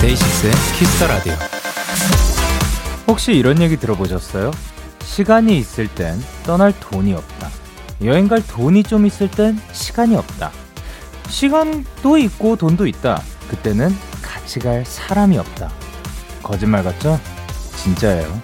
데이식스의 Kiss the Radio. 혹시 이런 얘기 들어보셨어요? 시간이 있을 땐 떠날 돈이 없다. 여행 갈 돈이 좀 있을 땐 시간이 없다. 시간도 있고 돈도 있다. 그때는 같이 갈 사람이 없다. 거짓말 같죠? 진짜예요.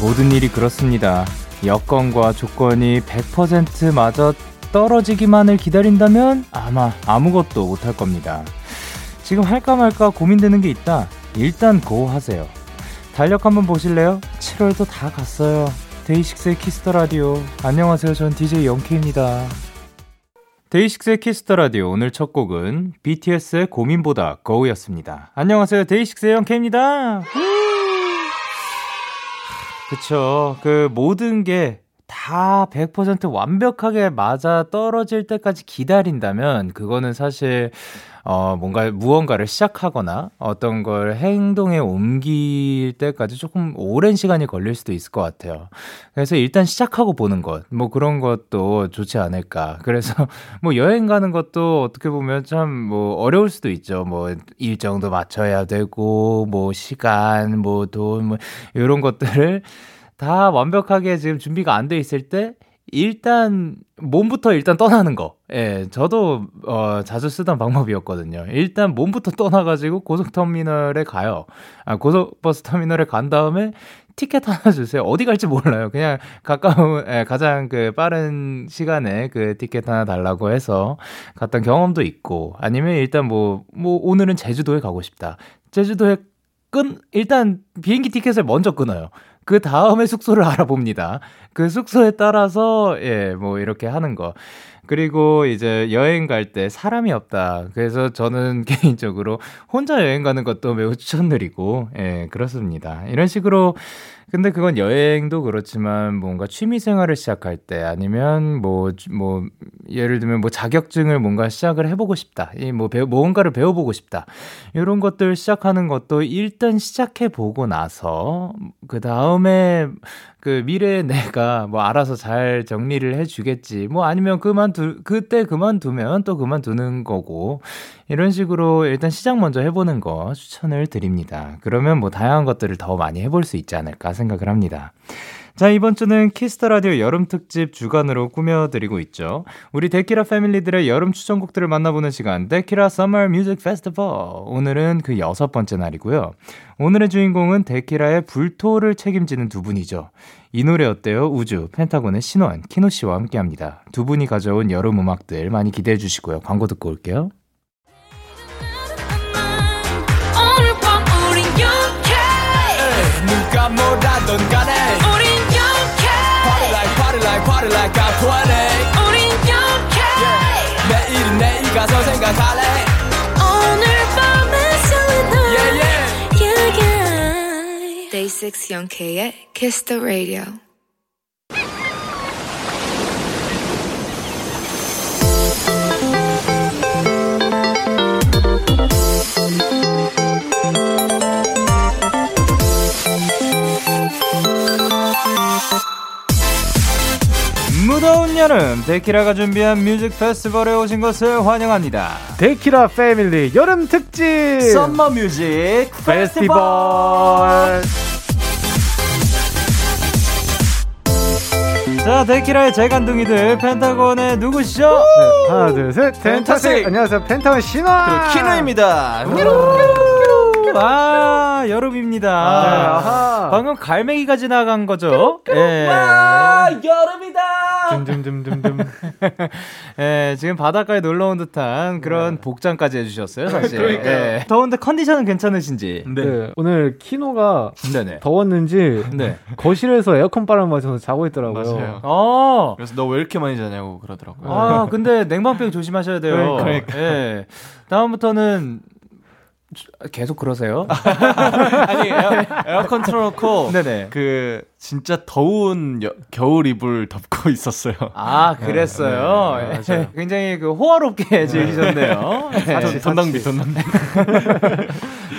모든 일이 그렇습니다. 여건과 조건이 100% 맞아 떨어지기만을 기다린다면 아마 아무것도 못할 겁니다. 지금 할까 말까 고민되는 게 있다. 일단 go 하세요. 달력 한번 보실래요? 7월도 다 갔어요. 데이식스의 Kiss the Radio. 안녕하세요. 전 DJ 영케이입니다. 데이식스의 Kiss the Radio 오늘 첫 곡은 BTS의 고민보다 Go였습니다. 안녕하세요. 데이식스의 영케이입니다. 그쵸. 그 모든 게 다 100% 완벽하게 맞아 떨어질 때까지 기다린다면 그거는 사실 어, 뭔가 무언가를 시작하거나 어떤 걸 행동에 옮길 때까지 조금 오랜 시간이 걸릴 수도 있을 것 같아요. 그래서 일단 시작하고 보는 것, 뭐 그런 것도 좋지 않을까. 그래서 뭐 여행 가는 것도 어떻게 보면 참 뭐 어려울 수도 있죠. 뭐 일정도 맞춰야 되고, 뭐 시간, 뭐 돈, 뭐 이런 것들을 다 완벽하게 지금 준비가 안 돼 있을 때 일단 몸부터 일단 떠나는 거. 예, 저도 어 자주 쓰던 방법이었거든요. 일단 몸부터 떠나 가지고 고속터미널에 가요. 아 고속버스 터미널에 간 다음에 티켓 하나 주세요. 어디 갈지 몰라요. 그냥 가까운 예, 가장 그 빠른 시간에 그 티켓 하나 달라고 해서 갔던 경험도 있고 아니면 일단 뭐뭐 뭐 오늘은 제주도에 가고 싶다. 제주도에 끈 일단 비행기 티켓을 먼저 끊어요. 그 다음에 숙소를 알아봅니다. 그 숙소에 따라서, 예, 뭐, 이렇게 하는 거. 그리고 이제 여행 갈 때 사람이 없다. 그래서 저는 개인적으로 혼자 여행 가는 것도 매우 추천드리고, 예, 그렇습니다. 이런 식으로 근데 그건 여행도 그렇지만 뭔가 취미 생활을 시작할 때 아니면 뭐뭐 뭐 예를 들면 뭐 자격증을 뭔가 시작을 해보고 싶다. 이 뭐 배우 뭔가를 배워보고 싶다. 이런 것들 시작하는 것도 일단 시작해 보고 나서 그 다음에 그 미래의 내가 뭐 알아서 잘 정리를 해주겠지. 뭐 아니면 그만두, 그때 그만두면 또 그만두는 거고. 이런 식으로 일단 시작 먼저 해보는 거 추천을 드립니다. 그러면 뭐 다양한 것들을 더 많이 해볼 수 있지 않을까 생각을 합니다. 자, 이번 주는 Kiss the Radio 여름 특집 주간으로 꾸며드리고 있죠. 우리 데키라 패밀리들의 여름 추천곡들을 만나보는 시간, 데키라 Summer Music Festival. 오늘은 그 여섯 번째 날이고요. 오늘의 주인공은 데키라의 불토를 책임지는 두 분이죠. 이 노래 어때요? 우주, 펜타곤의 신원, 키노 씨와 함께 합니다. 두 분이 가져온 여름 음악들 많이 기대해 주시고요. 광고 듣고 올게요. 누가 뭐라던 간에 like party like party like I'm 20 우린 영케 yeah. 내일은 내일 가서 생각할래 오늘 밤에 설레 yeah, yeah. yeah, yeah. Day 6 영케의 Kiss the Radio 무더운 여름 데키라가 준비한 뮤직 페스티벌에 오신 것을 환영합니다. 데키라 패밀리 여름 특집 Summer Music Festival. 자, 데키라의 재간둥이들 펜타곤의 누구시죠? 네, 하나, 둘, 셋. 펜타식. 안녕하세요, 펜타곤 신원. 그리고 키노입니다. 아, 여름입니다. 아, 방금 갈매기가 지나간 거죠? 예. 와, 여름이다! 듬듬듬듬듬. 예, 지금 바닷가에 놀러 온 듯한 그런 네. 복장까지 해주셨어요, 사실. 예. 더운데 컨디션은 괜찮으신지? 네. 네. 오늘 키노가 네네. 더웠는지 네. 거실에서 에어컨 바람 맞아서 자고 있더라고요. 맞아요. 어. 그래서 너 왜 이렇게 많이 자냐고 그러더라고요. 아, 근데 냉방병 조심하셔야 돼요. 그러니까. 예. 다음부터는 계속 그러세요? 아니 에어컨 틀어놓고 네네. 그 진짜 더운 여, 겨울 이불 덮고 있었어요. 아 그랬어요. 네, 네, 네. 굉장히 그 호화롭게 즐기셨네요. 네. 돈, 돈 낭비 돈 낭비.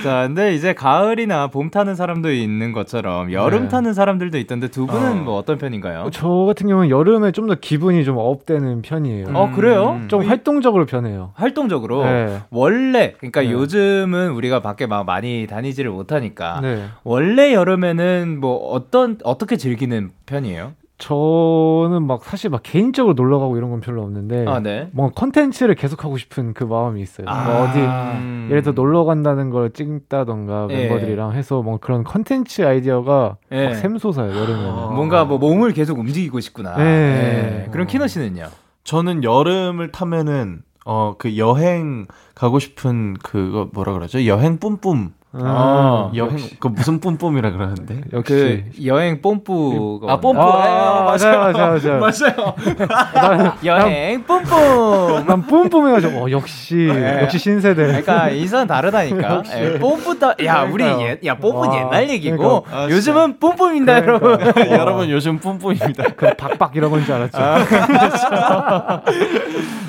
자, 근데 이제 가을이나 봄 타는 사람도 있는 것처럼 여름 네. 타는 사람들도 있던데 두 분은 어. 뭐 어떤 편인가요? 저 같은 경우는 여름에 좀 더 기분이 좀 up되는 편이에요. 음. 어, 그래요? 좀 활동적으로 변해요. 활동적으로? 네. 원래, 그러니까 네. 요즘은 우리가 밖에 막 많이 다니지를 못하니까 네. 원래 여름에는 뭐 어떤, 어떻게 즐기는 편이에요? 저는 막 사실 막 개인적으로 놀러 가고 이런 건 별로 없는데 아, 네. 뭔가 컨텐츠를 계속 하고 싶은 그 마음이 있어요. 아, 뭐 어디 음. 예를 들어 놀러 간다는 걸 찍다던가 예. 멤버들이랑 해서 뭐 그런 컨텐츠 아이디어가 예. 막 샘솟아요 여름에는. 아. 뭔가 뭐 몸을 계속 움직이고 싶구나. 예. 예. 그럼 키노 씨는요? 저는 여름을 타면은 어 그 여행 가고 싶은 그거 뭐라 그러죠? 여행 뿜뿜 아, 아, 여행 역시. 그 무슨 뿜뿜이라 그러는데? 역시. 그 여행 뽐뿌 아 뽐뿌 아, 맞아요. 맞아요 맞아요 맞아요. 여행 뽐뿌 난 뿜뿜 해가지고 어 역시. 네. 역시 신세대. 그러니까 인선 다르다니까. 예, 뽐뿌다. 야 우리 예, 야 뽐뿌 옛날 얘기고 그러니까. 아, 요즘은 뿜뿜입니다 그러니까. 여러분. 여러분 요즘 뿜뿜입니다. 그 박박 이런 건줄 알았죠. 아,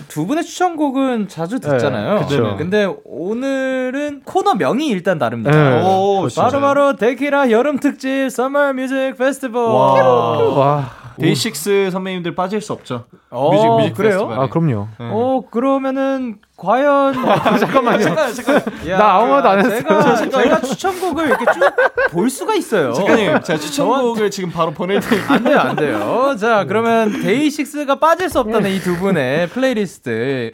두 분의 추천곡은 자주 듣잖아요. 네, 그렇죠. 근데 오늘은 코너 명이 일단 다릅 니다 나릅니다. 네. 오, 바로 바로 데키라 여름 특집 Summer Music Festival. 와. 데이식스 선배님들 빠질 수 없죠. 어, 뮤직 뮤직 그래요? 페스티벌에. 아 그럼요. 네. 어 그러면은 과연 아, 잠깐만요. 잠깐 잠깐. 나 아무 말도 안 했어요. 제가, 제가 추천곡을 이렇게 쭉 볼 수가 있어요. 작가님, 제가 추천곡을 지금 바로 보낼 테니까. 안 돼요, 안 돼요. 자, 그러면 데이식스가 빠질 수 없다는 이 두 분의 플레이리스트.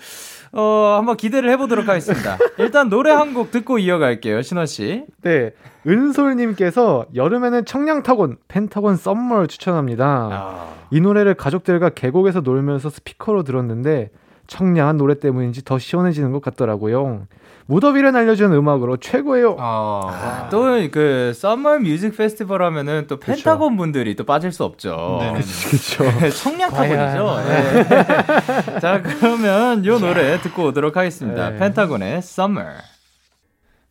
어, 한번 기대를 해보도록 하겠습니다. 일단 노래 한 곡 듣고 이어갈게요, 신원씨. 네. 은솔님께서 여름에는 청량타곤, 펜타곤 Summer를 추천합니다. 아... 이 노래를 가족들과 계곡에서 놀면서 스피커로 들었는데 청량한 노래 때문인지 더 시원해지는 것 같더라고요. 무더위를 날려주는 음악으로 최고예요. 아, 또 그 Summer Music Festival 하면은 또 펜타곤 분들이 또 빠질 수 없죠. 네, 그렇죠. 청량타곤이죠. 네. 자, 그러면 요 노래 듣고 오도록 하겠습니다. 네. 펜타곤의 Summer.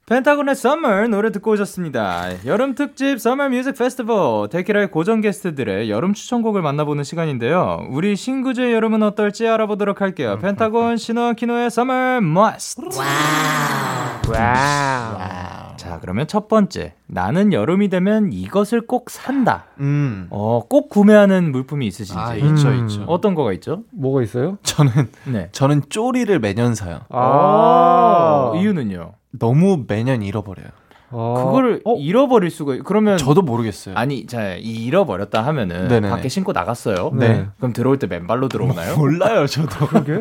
펜타곤의 Summer 노래 듣고 오셨습니다. 여름 특집 Summer Music Festival 데키라의 고정 게스트들의 여름 추천곡을 만나보는 시간인데요. 우리 신구주의 여름은 어떨지 알아보도록 할게요. 펜타곤 신원 키노의 Summer Must. 와우. 와우. 자, 그러면 첫 번째. 나는 여름이 되면 이것을 꼭 산다. 음. 어, 꼭 구매하는 물품이 있으신지. 아, 있죠, 음. 있죠. 어떤 거가 있죠? 뭐가 있어요? 저는 네. 저는 쪼리를 매년 사요. 아, 아~ 이유는요? 너무 매년 잃어버려요. 아, 그거를 어? 잃어버릴 수가 그러면 저도 모르겠어요. 아니, 자 잃어버렸다 하면은 네네. 밖에 신고 나갔어요. 네. 그럼 들어올 때 맨발로 들어오나요? 몰라요, 저도. 그게?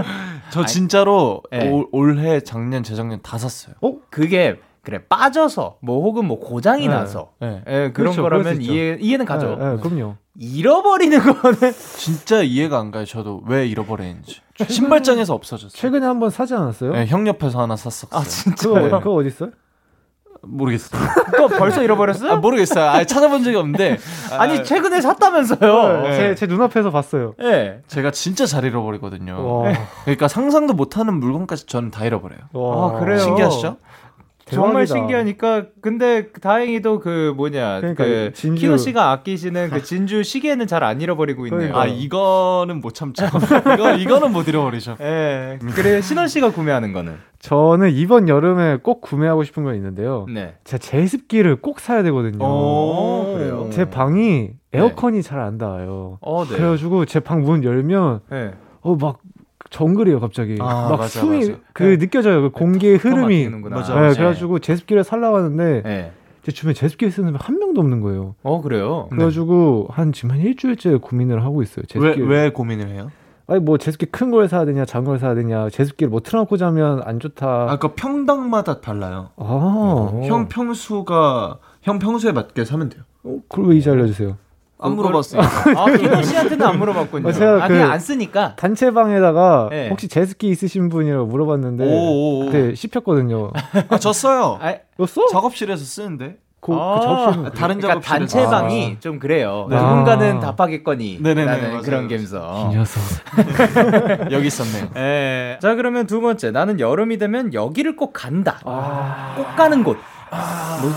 저 진짜로 네. 올, 올해, 작년, 재작년 다 샀어요. 어? 그게 그래 빠져서 뭐 혹은 뭐 고장이 네. 나서 네. 네, 그런 그렇죠, 거라면 이해 이해는 가죠. 네, 네, 그럼요. 잃어버리는 거는 진짜 이해가 안 가요. 저도 왜 잃어버리는지. 신발장에서 없어졌어요. 최근에 한번 사지 않았어요? 네, 형 옆에서 하나 샀었어요. 아 진짜? 그거, 그거 어디 있어요? 모르겠어요. 그거 벌써 잃어버렸어요? 아, 모르겠어요. 아, 찾아본 적이 없는데. 아 니, 최근에 샀다면서요? 네. 제, 제 눈앞에서 봤어요. 예. 네. 제가 진짜 잘 잃어버리거든요. 와. 그러니까 상상도 못하는 물건까지 저는 다 잃어버려요. 와. 아, 그래요? 신기하시죠? 정말 신기하니까 근데 다행히도 그 뭐냐 그러니까 그 진주. 키노 씨가 아끼시는 그 진주 시계는 잘 안 잃어버리고 있네요. 그러니까. 아 이거는 못 참죠. 이거 이거는 못 잃어버리죠. 예. 네. 그래 신원 씨가 구매하는 거는 저는 이번 여름에 꼭 구매하고 싶은 거 있는데요. 네. 제가 제습기를 꼭 사야 되거든요. 오, 그래요. 제 방이 에어컨이 네. 잘안 닿아요. 어, 네. 그래가지고 제 방 문 열면 네. 어막 정글이에요 갑자기 아, 막 맞아, 숨이 맞아. 그 네. 느껴져요 그 공기의 흐름이 맞아, 네, 그래가지고 제습기를 살라고 하는데 네. 제 주변에 제습기 쓰는 사람 한 명도 없는 거예요. 어 그래요? 그래가지고 한 지금 한 일주일째 고민을 하고 있어요. 제습기 왜, 왜 고민을 해요? 아니 뭐 제습기 큰 걸 사야 되냐 작은 걸 사야 되냐 제습기를 뭐 틀어놓고 자면 안 좋다. 아까 평당마다 달라요. 아. 형 평수가 형 평수에 맞게 사면 돼요. 어, 그걸 왜 이제 알려주세요? 안 물어봤어요. 아, 키노 씨한테는 안 물어봤군요. 제가 아, 그냥 그안 쓰니까. 단체방에다가 네. 혹시 제습기 있으신 분이라고 물어봤는데 오오오. 그때 씹혔거든요. 아, 저 써요. 아, 너 써? 작업실에서 쓰는데. 그, 그 아~ 그 다른 그러니까 단체방이 아~ 좀 그래요. 네. 누군가는 답하겠거니. 네네네. 그런 감성. 이 녀석. 여기 있었네요. 네. 자 그러면 두 번째 나는 여름이 되면 여기를 꼭 간다. 아~ 꼭 가는 곳. 뭐,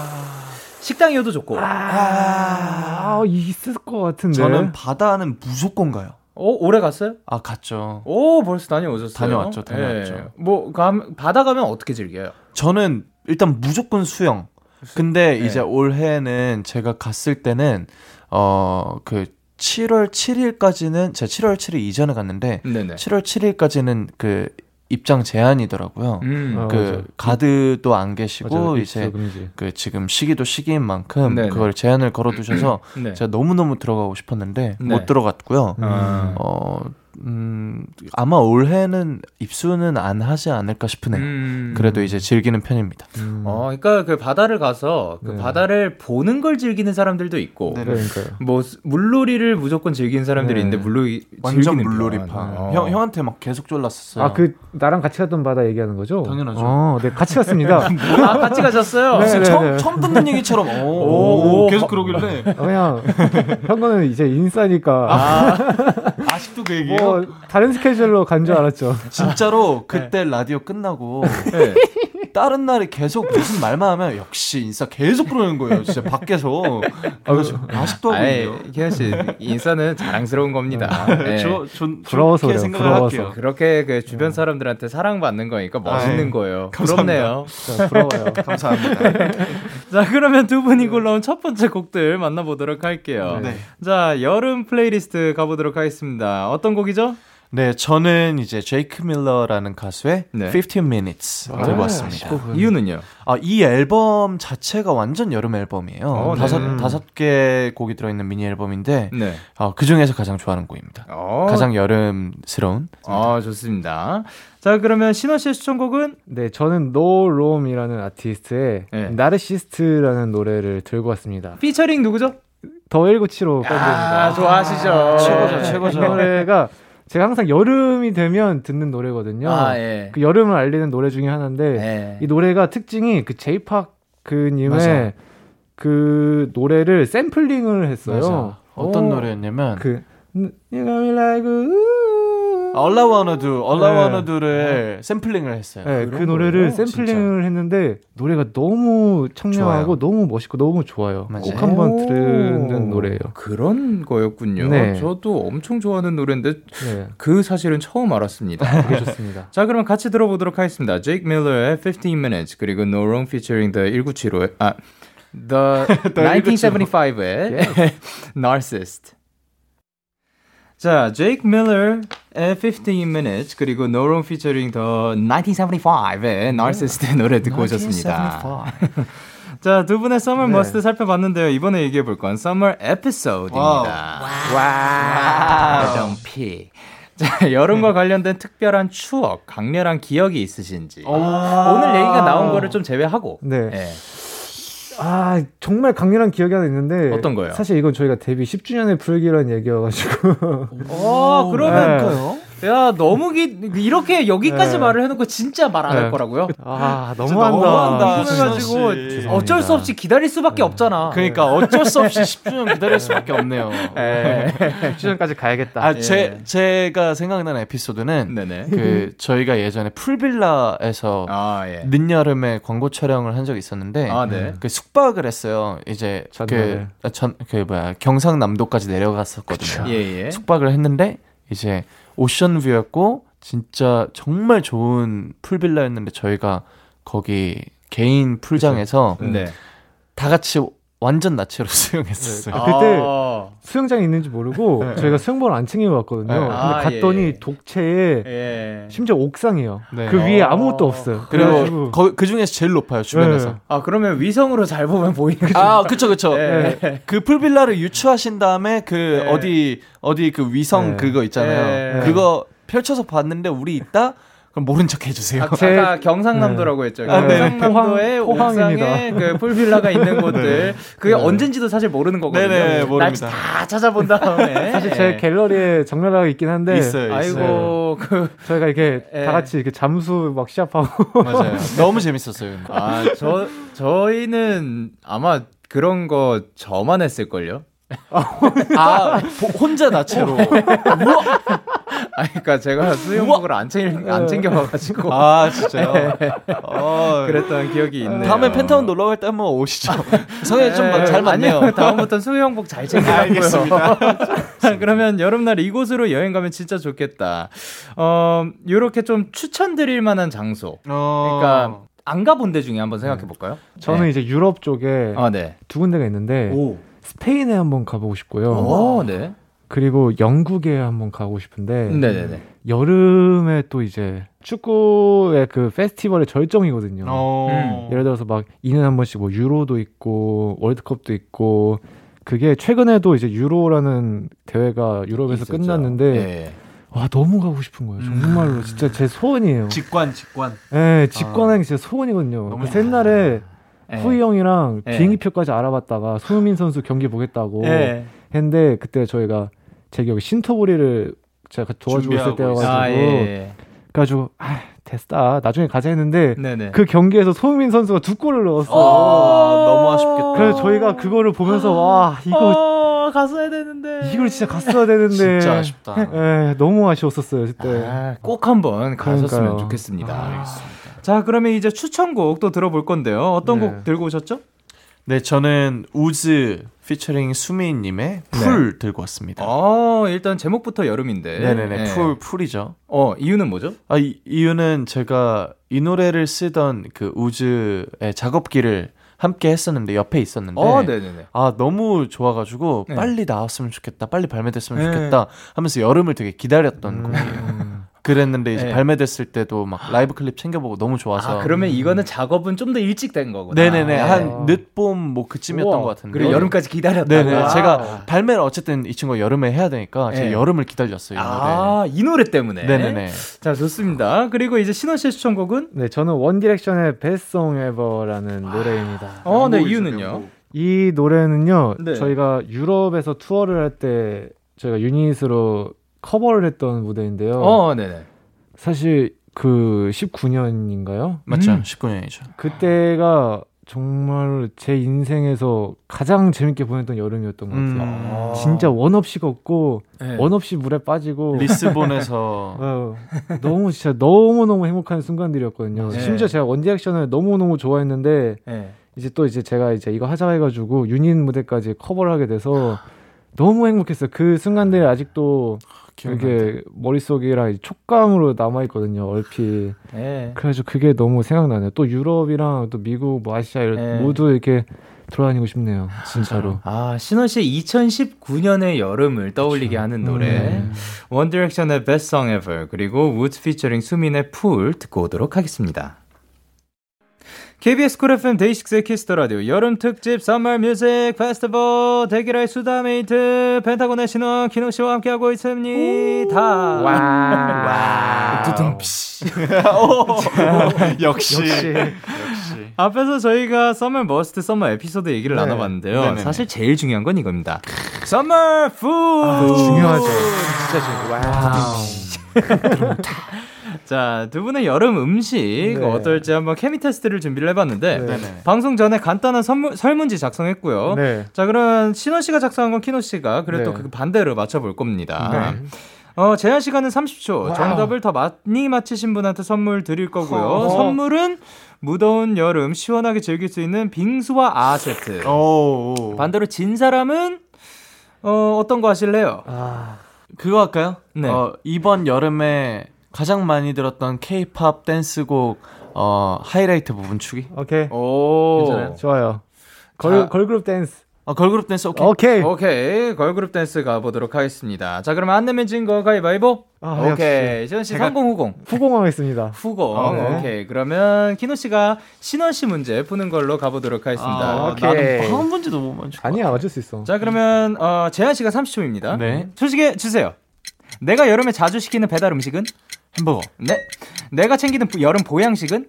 식당이어도 좋고. 아, 아, 있을 것 같은데. 저는 바다는 무조건 가요. 오, 어, 올해 갔어요? 아, 갔죠. 오, 벌써 다녀오셨어요? 다녀왔죠, 다녀왔죠. 네. 뭐, 감, 바다 가면 어떻게 즐겨요? 저는 일단 무조건 수영. 근데 네. 이제 올해는 제가 갔을 때는, 어, 그, 7월 7일까지는, 제가 7월 7일 이전에 갔는데, 네네. 7월 7일까지는 그, 입장 제한이더라고요. 음. 그 아, 가드도 안 계시고 맞아, 이제 금지. 그 지금 시기도 시기인 만큼 네네. 그걸 제한을 걸어두셔서 네. 제가 너무 너무 들어가고 싶었는데 네. 못 들어갔고요. 음. 어 음, 아마 올해는 입수는 안 하지 않을까 싶으네요. 음. 그래도 이제 즐기는 편입니다. 음. 어, 그러니까 그 바다를 가서 그 네. 바다를 보는 걸 즐기는 사람들도 있고, 네, 그러니까요. 뭐 물놀이를 무조건 즐기는 사람들이 네. 있는데 물놀이 완전 물놀이파. 어. 형 형한테 막 계속 졸랐었어요. 아 그 나랑 같이 갔던 바다 얘기하는 거죠? 당연하죠. 어, 네 같이 갔습니다. 아 같이 가셨어요? 네, 네, 처음, 처음 듣는 얘기처럼 오, 오, 오 계속 그러길래 어, 그냥 형거는 이제 인싸니까. 아, 아직도 그 얘기예요? 뭐, 다른 스케줄로 간 줄 알았죠. 진짜로 그때 네. 라디오 끝나고 네. 다른 날에 계속 무슨 말만 하면 역시 인싸 계속 그러는 거예요. 진짜 밖에서. 그래서 아직도 하고 있네요. 기현 씨 인싸는 자랑스러운 겁니다. 아, 네. 저, 전, 부러워서 그래요. 부러워서. 그렇게 그 주변 사람들한테 사랑받는 거니까 멋있는 아이, 거예요. 부럽네요. 자, 부러워요. 감사합니다. 자 그러면 두 분이 골라온 첫 번째 곡들 만나보도록 할게요. 네. 자 여름 플레이리스트 가보도록 하겠습니다. 어떤 곡이죠? 네, 저는 이제 제이크 밀러라는 가수의 네. 15 Minutes 아, 들고 왔습니다. 이유는요? 아, 이 앨범 자체가 완전 여름 앨범이에요. 어, 네. 다섯, 네. 다섯 개 곡이 들어 있는 미니 앨범인데, 네. 어, 그 중에서 가장 좋아하는 곡입니다. 어. 가장 여름스러운. 아, 좋습니다. 자, 그러면 신원 씨의 추천곡은? 네, 저는 No Rome이라는 아티스트의 네. Narcissist라는 노래를 들고 왔습니다. 피처링 누구죠? 더 1975 밴드입니다. 아, 좋아하시죠. 최고죠, 최고죠. 노래가 제가 항상 여름이 되면 듣는 노래거든요. 아, 예. 그 여름을 알리는 노래 중에 하나인데 예. 이 노래가 특징이 그 제이팍 그님의 그 노래를 샘플링을 했어요. 맞아. 어떤 오, 노래였냐면 그 got me like All I Wanna Do, All I Wanna Do를 네. 샘플링을 했어요. 네, 그 노래를? 샘플링을 진짜. 했는데 노래가 너무 청량하고 좋아요. 너무 멋있고 너무 좋아요. 맞아요. 꼭 한번 들는 노래예요. 그런 거였군요. 네. 저도 엄청 좋아하는 노래인데 네. 그 사실은 처음 알았습니다. 되게 좋습니다. 자, 그럼 같이 들어보도록 하겠습니다. 제이크 밀러의 15 Minutes 그리고 No Wrong featuring the 1975의 아 The 1975의 Narcissist. 자, 제이크 밀러의 15 Minutes 그리고 No Room featuring the 1975의 Narcissist 노래 듣고 오셨습니다. 자, 두 분의 Summer 네. Must 살펴봤는데요. 이번에 얘기해 볼 건 Summer Episode입니다. 와우. 와우. 피. 자, 여름과 관련된 특별한 추억, 강렬한 기억이 있으신지. 오늘 얘기가 나온 거를 좀 제외하고. 네. 네. 아, 정말 강렬한 기억이 하나 있는데. 어떤 거요? 사실 이건 저희가 데뷔 10주년의 풀기로 한 얘기여가지고. 어, 그러면. 네. 야 너무 기, 이렇게 여기까지 네. 말을 해놓고 진짜 말 안할 네. 거라고요? 아 너무한다. 궁금해가지고 어쩔 수 없이 기다릴 수밖에 네. 없잖아. 그러니까 어쩔 수 없이 10주년 기다릴 수밖에 없네요. 네. 10주년까지 가야겠다. 아, 제 예. 제가 생각나는 에피소드는 네네. 그 저희가 예전에 풀빌라에서 아, 예. 늦여름에 광고 촬영을 한 적이 있었는데 아, 네. 그 숙박을 했어요. 이제 그전그 그 뭐야 경상남도까지 내려갔었거든요. 예, 예. 숙박을 했는데 이제 오션 뷰였고 진짜 정말 좋은 풀빌라였는데 저희가 거기 개인 풀장에서 네. 다 같이 완전 나체로 수영했었어요. 네. 그때 아~ 수영장이 있는지 모르고 네. 저희가 수영복을 안 챙기고 갔거든요. 네. 근데 아, 갔더니 예. 독채에 예. 심지어 옥상이에요. 네. 그 위에 아무것도 없어요. 그리고 거, 그 중에서 제일 높아요 주변에서. 네. 아 그러면 위성으로 잘 보면 보이는 거죠. 아 그쵸 그쵸. 네. 그 풀빌라를 유추하신 다음에 그 어디 어디 그 위성 그거 있잖아요. 그거 펼쳐서 봤는데 우리 있다. 그럼 모른 척 해주세요. 아, 까 경상남도라고 네. 했죠. 아, 네. 경상남도의 포항, 옥상에 그 풀빌라가 있는 네. 곳들. 네. 그게 네. 언젠지도 사실 모르는 거거든요. 네네, 모릅니다. 다 찾아본 다음에. 사실 제 갤러리에 정렬하고 있긴 한데. 있어요, 아이고, 그. 저희가 이렇게 네. 다 같이 이렇게 잠수 막 시합하고. 맞아요. 너무 재밌었어요. 아, 저, 저희는 아마 그런 거 저만 했을걸요? 아, 혼자 나체로. 우와! 아, 그러니까 제가 수영복을 안, 챙, 안 챙겨와가지고. 아, 진짜요? 네. 어, 그랬던 기억이 있네요. 다음에 펜타운 놀러 갈 때 한번 오시죠. 성현이 좀잘 네. 맞네요. 다음부터 수영복 잘 챙겨고요. 알겠습니다. 그러면 여름날 이곳으로 여행 가면 진짜 좋겠다. 어, 요렇게 좀 추천드릴 만한 장소. 어... 그러니까 안 가본 데 중에 한번 생각해 볼까요? 저는 네. 이제 유럽 쪽에 아, 네. 두 군데가 있는데 오. 스페인에 한번 가보고 싶고요. 오, 네. 그리고 영국에 한번 가고 싶은데 네네네. 여름에 또 이제 축구의 그 페스티벌의 절정이거든요. 음. 예를 들어서 막 2년에 한 번씩 뭐 유로도 있고 월드컵도 있고 그게 최근에도 이제 유로라는 대회가 유럽에서 있었죠. 끝났는데 네. 와 너무 가고 싶은 거예요. 정말로 음. 진짜 제 소원이에요. 직관 직관. 네, 직관하기 아. 진짜 소원이거든요. 그 옛날에 네. 후이 형이랑 네. 비행기표까지 알아봤다가 손흥민 선수 경기 보겠다고 네. 했는데 그때 저희가 제 기억에 신토부리를 제가 도와주고 있을 때여가지고 아, 예, 예. 그래가지고 아 됐다 나중에 가자 했는데 네네. 그 경기에서 손흥민 선수가 두 골을 넣었어. 아, 너무 아쉽겠다. 그래서 저희가 그거를 보면서 와 이거 어, 갔어야 되는데 이걸 진짜 갔어야 되는데 진짜 아쉽다. 예, 너무 아쉬웠었어요 그때. 아, 꼭 한번 가셨으면 좋겠습니다. 아, 알겠습니다. 자, 그러면 이제 추천곡 또 들어볼 건데요. 어떤 네. 곡 들고 오셨죠? 네, 저는 우즈 피처링 수미님의 풀 네. 들고 왔습니다. 어, 일단 제목부터 여름인데. 네네네, 네. Pool, Pool이죠. 어, 이유는 뭐죠? 아, 이, 이유는 제가 이 노래를 쓰던 그 우즈의 작업기를 함께 했었는데 옆에 있었는데 어. 아 너무 좋아가지고 네. 빨리 나왔으면 좋겠다 빨리 발매됐으면 네. 좋겠다 하면서 여름을 되게 기다렸던 음. 곡이에요. 그랬는데 이제 네. 발매됐을 때도 막 라이브 클립 챙겨보고 너무 좋아서. 아, 그러면 이거는 작업은 좀 더 일찍 된 거구나. 네네네. 네. 한 늦봄 뭐 그쯤이었던 우와. 것 같은데. 그리고 여름까지 기다렸다. 네네. 제가 발매를 어쨌든 이 친구가 여름에 해야 되니까 제가 네. 여름을 기다렸어요. 이 아, 이 노래 때문에. 네네네. 자, 좋습니다. 그리고 이제 신원 씨의 추천곡은? 네, 저는 원디렉션의 Best Song Ever라는 아. 노래입니다. 어, 네, 이유는요? 이 노래는요, 네. 저희가 유럽에서 투어를 할때 저희가 유닛으로 커버를 했던 무대인데요. 어, 네네. 사실 그 19년인가요? 맞죠. 음. 19년이죠. 그때가 정말 제 인생에서 가장 재밌게 보냈던 여름이었던 것 같아요. 음. 진짜 원 없이 걷고 네. 원 없이 물에 빠지고 리스본에서 어, 너무 진짜 너무 너무 행복한 순간들이었거든요. 네. 심지어 제가 원 디렉션을 너무 너무 좋아했는데 네. 이제 또 이제 제가 이제 이거 하자 해가지고 유닛 무대까지 커버를 하게 돼서 너무 행복했어요. 그 순간들 아직도 그게 머릿속이랑 촉감으로 남아있거든요, 얼핏. 네. 그래가지고 그게 너무 생각나네요. 또 유럽이랑 또 미국, 뭐 아시아 이런 네. 모두 이렇게 돌아다니고 싶네요, 진짜로. 아, 신원 씨의 2019년의 여름을 떠올리게 그렇죠. 하는 노래. 원 디렉션의 Best Song Ever, 그리고 우즈 피처링 수민의 풀 듣고 오도록 하겠습니다. KBS 쿨 FM 데이식스의 키스 더 라디오 여름 특집 Summer Music Festival 데키라의 수다 mate 펜타곤의 신원 키노 씨와 함께하고 있습니다. 와. 와. 두둥피. 역시. 역시. 앞에서 저희가 Summer Must Summer 에피소드 얘기를 네. 나눠봤는데요. 네네네. 사실 제일 중요한 건 이겁니다. Summer Food. 아, 중요하죠. 진짜 중요해요. 와우. 자, 두 분의 여름 음식 네. 어떨지 한번 케미 테스트를 준비를 해봤는데 네. 방송 전에 간단한 선물, 설문지 작성했고요. 네. 자, 그럼 신원 씨가 작성한 건 키노 씨가 그래도 네. 그 반대로 맞춰볼 겁니다. 네. 어, 제한 시간은 30초. 와우. 정답을 더 많이 맞히신 분한테 선물 드릴 거고요. 어. 선물은 무더운 여름 시원하게 즐길 수 있는 빙수와 아 세트. 오. 반대로 진 사람은 어, 어떤 거 하실래요? 아. 그거 할까요? 네. 어, 이번 여름에 가장 많이 들었던 K-팝 댄스곡 어 하이라이트 부분 추기. 오케이. 오. 괜찮아요. 좋아요. 걸 자, 걸그룹 댄스. 어, 걸그룹 댄스 오케이. 오케이. 오케이. 걸그룹 댄스 가보도록 하겠습니다. 자, 그러면 안 내면 진거 가위바위보. 아, 오케이. 신원 씨 선공 후공. 후공하겠습니다. 후공. 아, 네. 오케이. 그러면 키노 씨가 신원 씨 문제 푸는 걸로 가보도록 하겠습니다. 아, 오케이. 나는 한 문제도 못 맞출 아니야, 맞을 수 있어. 자, 그러면 어 재한 씨가 30초입니다. 네. 소식에 주세요. 내가 여름에 자주 시키는 배달 음식은 햄버거. 네. 내가 챙기는 여름 보양식은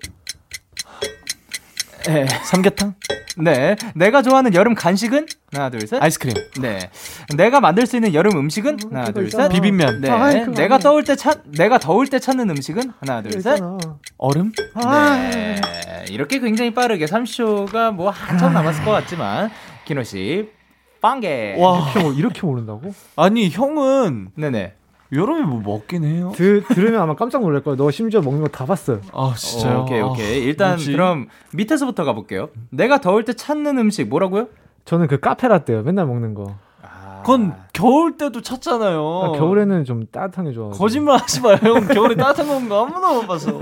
네. 삼계탕? 네. 내가 좋아하는 여름 간식은? 하나, 둘, 셋. 아이스크림. 네. 내가 만들 수 있는 여름 음식은? 음, 하나, 둘, 셋. 비빔면. 네. 아, 내가 더울 때 찾, 내가 더울 때 찾는 음식은? 하나, 둘, 셋. 얼음? 네. 이렇게 굉장히 빠르게 30초가 뭐 한참 남았을 것 같지만 키노 씨, 빵개. 와, 이렇게, 이렇게 모른다고? 아니, 형은. 네네. 여름에 뭐 먹긴 해요? 드, 들으면 아마 깜짝 놀랄 거야. 너 심지어 먹는 거 다 봤어요. 아, 진짜요? 오, 오케이, 오케이. 일단, 뭐지? 그럼 밑에서부터 가볼게요. 내가 더울 때 찾는 음식 뭐라고요? 저는 그 카페라떼요. 맨날 먹는 거. 그건 겨울 때도 찾잖아요. 아, 겨울에는 좀 따뜻한 게 좋아. 거짓말 하지 마요. 형 겨울에 따뜻한 거 먹는 거 아무나 못 봐서.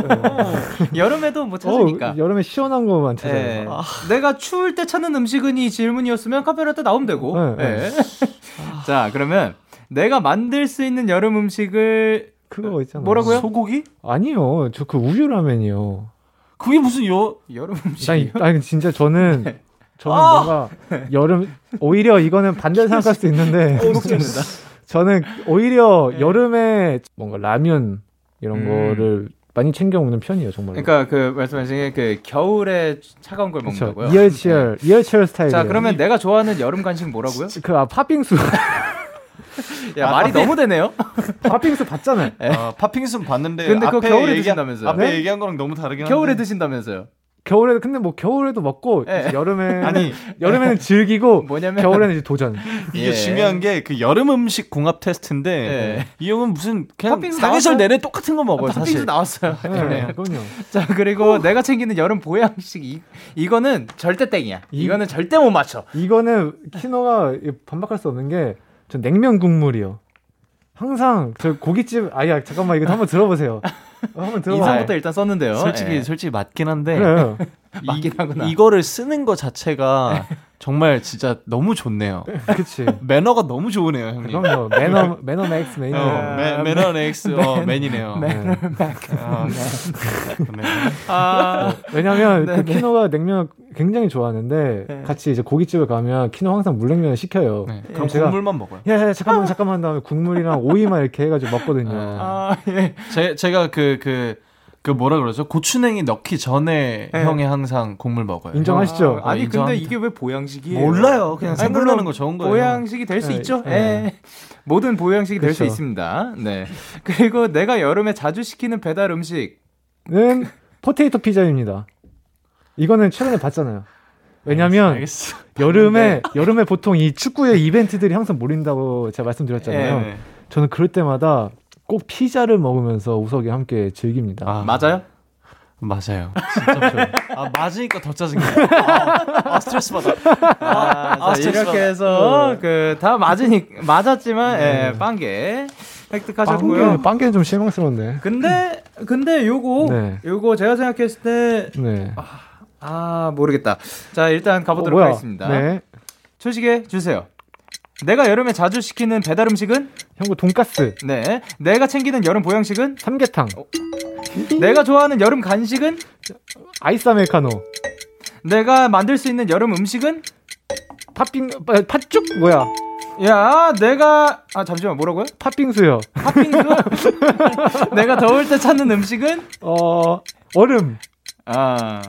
여름에도 뭐 찾으니까. 어, 여름에 시원한 거만 찾아요. 네. 아. 내가 추울 때 찾는 음식은 이 질문이었으면 카페라떼 나오면 되고. 네, 네. 자, 그러면 내가 만들 수 있는 여름 음식을 그거 있잖아요. 뭐라고요? 소고기? 아니요. 저 그 우유 라면이요. 그게 무슨 여 여름 음식이요? 아니, 아니 진짜 저는 네. 저는 아! 뭔가 여름 오히려 이거는 반대로 생각할 수 있는데 저는 오히려 네. 여름에 뭔가 라면 이런 음. 거를 많이 챙겨 먹는 편이에요, 정말. 그러니까 그 말씀하신 게그 겨울에 차가운 걸 먹는 거고요. 이열치열, 네. 이열치열 스타일. 자, 그러면 내가 좋아하는 여름 간식 뭐라고요? 그 아, 팥빙수. 야, 아, 말이 팥빙... 너무 되네요. 팥빙수 봤잖아요. 네. 아, 팥빙수 봤는데 근데 그거 겨울에 얘기... 드신다면서요. 앞에 네? 얘기한 거랑 너무 다르긴 한데. 겨울에 드신다면서요. 겨울에 근데 뭐 겨울에도 먹고 네. 여름에 아니 여름에는 즐기고 뭐냐면 겨울에는 이제 도전. 이게 예. 중요한 게 그 여름 음식 궁합 테스트인데 예. 이 형은 무슨 그냥 사계절 내내 똑같은 거 먹어요. 아, 사실 나왔어요. 네, 네. 그럼요. 자 그리고 오. 내가 챙기는 여름 보양식 이, 이거는 절대 땡이야. 이, 이거는 절대 못 맞춰. 이거는 키노가 반박할 수 없는 게 전 냉면 국물이요. 항상 저 고깃집 아야 잠깐만 이거 한번 들어보세요. 한번 들어봐. 인상부터 일단 썼는데요. 솔직히 예. 솔직히 맞긴 한데 그래. 맞긴 하구나. 이거를 쓰는 거 자체가 정말 진짜 너무 좋네요. 그치. 매너가 너무 좋으네요, 형님. 그럼요. 매너, 매너 max man이네요. 어, 매, 매너 max 어, man이네요. 매너 max. 아, 네. 아, 왜냐면 그 키노가 냉면 굉장히 좋아하는데 네. 같이 이제 고깃집을 가면 키노 항상 물냉면을 시켜요. 네. 그럼 제가 국물만 먹어요. 야, 야 잠깐만 잠깐만 한 다음에 국물이랑 오이만 이렇게 해가지고 먹거든요. 아, 예. 제, 제가 그, 그, 그 뭐라 그러죠? 고추냉이 넣기 전에 네. 형이 항상 곡물 먹어요. 인정하시죠? 아, 니 근데 이게 왜 보양식이에요? 몰라요. 그냥 생각나는 거 좋은 거예요. 보양식이 될 수 있죠. 네. 네. 모든 보양식이 될 수 있습니다. 네. 그리고 내가 여름에 자주 시키는 배달 음식은 포테이토 피자입니다. 이거는 최근에 봤잖아요. 왜냐면 알겠어, 여름에 여름에 보통 이 축구의 이벤트들이 항상 몰린다고 제가 말씀드렸잖아요. 네. 저는 그럴 때마다 꼭 피자를 먹으면서 우석이 함께 즐깁니다. 아, 맞아요? 맞아요. 진짜 좋아. 아, 맞으니까 더 짜증나. 아, 아, 스트레스 받아. 아, 아 자, 이렇게 받아. 해서 네. 그다 맞으니 맞았지만 네. 예, 빵개 획득하셨고요. 빵개, 는좀 실망스러운데. 근데 근데 요거 네. 요거 제가 생각했을 때 네. 아, 아, 모르겠다. 자, 일단 가보도록 어, 하겠습니다. 네. 초식에 주세요. 내가 여름에 자주 시키는 배달 음식은? 형구 돈까스. 네. 내가 챙기는 여름 보양식은? 삼계탕. 어. 내가 좋아하는 여름 간식은? 아이스 아메리카노. 내가 만들 수 있는 여름 음식은? 팥빙 팥죽 뭐야? 야, 내가 아 잠시만 뭐라고요? 팥빙수요. 팥빙수? 내가 더울 때 찾는 음식은? 어 얼음. 아.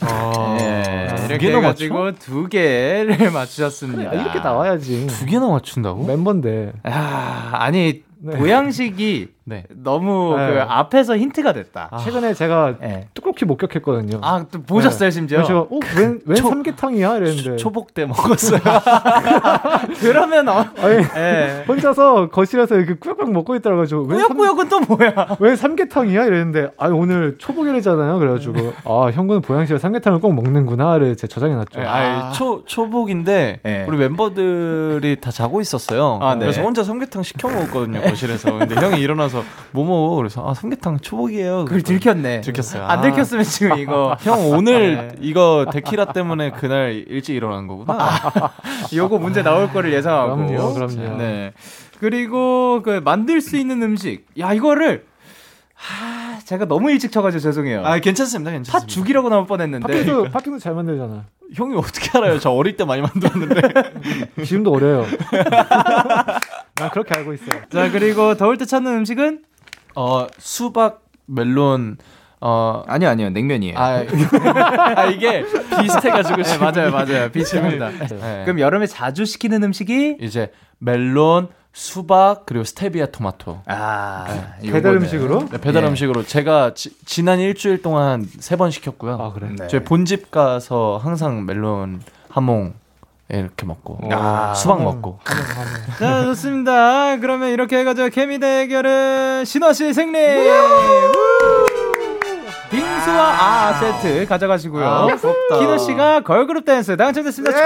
아, 예, 이렇게 해가지고 두 개를 맞추셨습니다. 그래, 이렇게 나와야지. 두 개나 맞춘다고? 멤버인데. 아, 아니 네. 보양식이 네. 너무 네. 그 앞에서 힌트가 됐다. 아. 최근에 제가 네. 뚜껑히 목격했거든요. 아, 또 보셨어요, 네. 심지어? 제가, 어, 웬, 웬 초, 삼계탕이야? 이랬는데. 초복 때 먹었어요. 그러면, 어, 아니, 네. 혼자서 거실에서 이렇게 꾸역꾸역 먹고 있더라고요. 꾸역꾸역은 또 뭐야? 왜 삼계탕이야? 이랬는데, 아, 오늘 초복이래잖아요. 그래가지고, 아, 형구는 보양식에 삼계탕을 꼭 먹는구나를 제 저장해놨죠. 네, 아, 초, 초복인데, 네. 우리 멤버들이 다 자고 있었어요. 아, 그래서 혼자 삼계탕 시켜 먹었거든요, 거실에서. 근데 형이 일어나서, 뭐뭐 그래서 아 삼계탕 초복이에요. 그걸 들켰네. 들켰어요. 안 아. 들켰으면 지금 이거 형 오늘 네. 이거 데키라 때문에 그날 일찍 일어난 거구나. 요거 문제 나올 거를 예상하고. 그럼요, 그럼요. 네. 그리고 그 만들 수 있는 음식. 야 이거를 하, 제가 너무 일찍 쳐가지고 죄송해요. 아, 괜찮습니다, 괜찮습니다. 팥 죽이라고 나올 뻔했는데. 팥빙수, 팥빙수 잘 만들잖아. 형이 어떻게 알아요? 저 어릴 때 많이 만들었는데. 지금도 어려요. 난 그렇게 알고 있어요. 자, 그리고 더울 때 찾는 음식은? 어, 수박, 멜론, 어 아니요 아니요 냉면이에요. 아, 아 이게 비슷해가지고 네, 맞아요 맞아요 비슷합니다. 네. 그럼 여름에 자주 시키는 음식이 이제 멜론, 수박 그리고 스테비아 토마토. 아 네. 배달 음식으로? 네, 배달 예. 음식으로 제가 지, 지난 일주일 동안 세 번 시켰고요. 아 그래? 네. 저희 본집 가서 항상 멜론 하몽 이렇게 먹고 아, 수박 먹고. 자 좋습니다. 그러면 이렇게 해가지고 케미 대결은 신호 씨 승리. 빙수와 아 세트 가져가시고요. 아, 키노 씨가 걸그룹 댄스 당첨됐습니다. 예!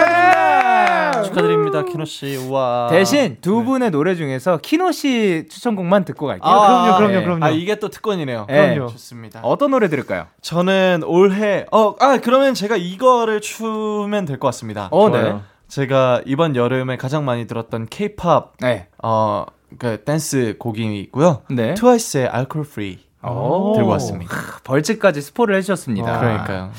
축하드립니다. 축하드립니다, 키노 씨. 우와. 대신 두 네. 분의 노래 중에서 키노 씨 추천곡만 듣고 갈게요. 아, 그럼요, 그럼요, 네. 그럼요. 아 이게 또 특권이네요. 네. 그럼요. 좋습니다. 어떤 노래 들을까요? 저는 올해 어 아 그러면 제가 이거를 추면 될 것 같습니다. 어, 네. 제가 이번 여름에 가장 많이 들었던 K-pop 네. 어 그 댄스 곡이 있고요. 네. 트와이스의 Alcohol-Free. 들고 왔습니다. 벌칙까지 스포를 해주셨습니다. 아, 그러니까요.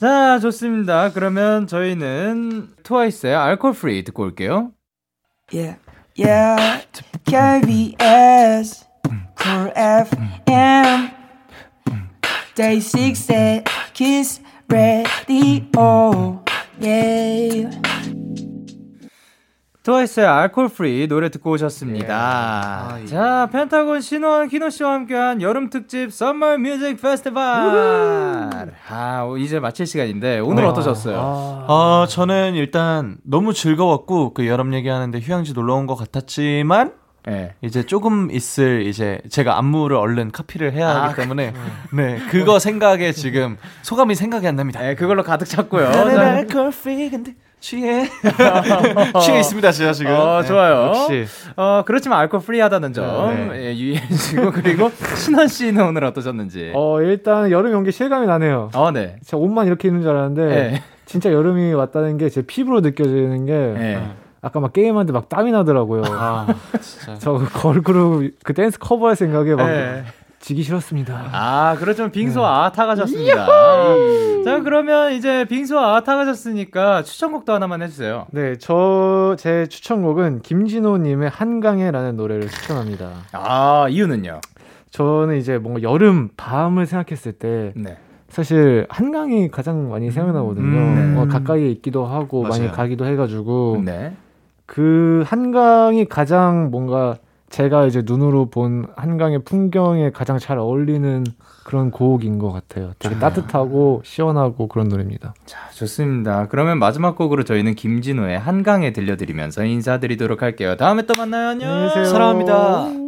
자, 좋습니다. 그러면 저희는 트와이스의 Alcohol-Free 듣고 올게요. Yeah, yeah, KBS, Cool FM, Day 6의 Kiss Radio, yeah. 트와이스의 Alcohol-Free 노래 듣고 오셨습니다. 예. 아, 예. 자, 펜타곤 신원 키노 씨와 함께한 여름 특집 Summer Music Festival. 아, 이제 마칠 시간인데 오늘 네. 어떠셨어요? 아. 어, 저는 일단 너무 즐거웠고 그 여름 얘기하는데 휴양지 놀러 온 것 같았지만 네. 이제 조금 있을 이제 제가 안무를 얼른 카피를 해야 하기 아, 때문에 그, 네 그거 생각에 지금 소감이 생각이 안 납니다. 네, 그걸로 가득 찼고요. 취해 취해 있습니다 제가 지금 어, 좋아요 역시 어 그렇지만 알코올 프리하다는 점 네. 예, 유의해주시고 그리고 신원 씨는 오늘 어떠셨는지 어 일단 여름 연기 실감이 나네요 어네 제가 옷만 이렇게 입는 줄 알았는데 네. 진짜 여름이 왔다는 게 제 피부로 느껴지는 게 네. 아까 막 게임하는데 막 땀이 나더라고요. 아, 진짜. 저 걸그룹 그 댄스 커버할 생각에 막 네. 지기 싫었습니다. 아, 그렇죠. 빙수와 네. 아 타 가셨습니다. 자, 그러면 이제 빙수와 아타 가셨으니까 추천곡도 하나만 해주세요. 네, 저 제 추천곡은 김진호님의 한강에라는 노래를 추천합니다. 아, 이유는요? 저는 이제 뭔가 여름 밤을 생각했을 때 네. 사실 한강이 가장 많이 생각나거든요. 음, 네. 뭐 가까이에 있기도 하고 맞아요. 많이 가기도 해가지고 네. 그 한강이 가장 뭔가 제가 이제 눈으로 본 한강의 풍경에 가장 잘 어울리는 그런 곡인 것 같아요. 되게 아. 따뜻하고 시원하고 그런 노래입니다. 자, 좋습니다. 그러면 마지막 곡으로 저희는 김진호의 한강에 들려드리면서 인사드리도록 할게요. 다음에 또 만나요. 안녕. 안녕히 계세요. 사랑합니다.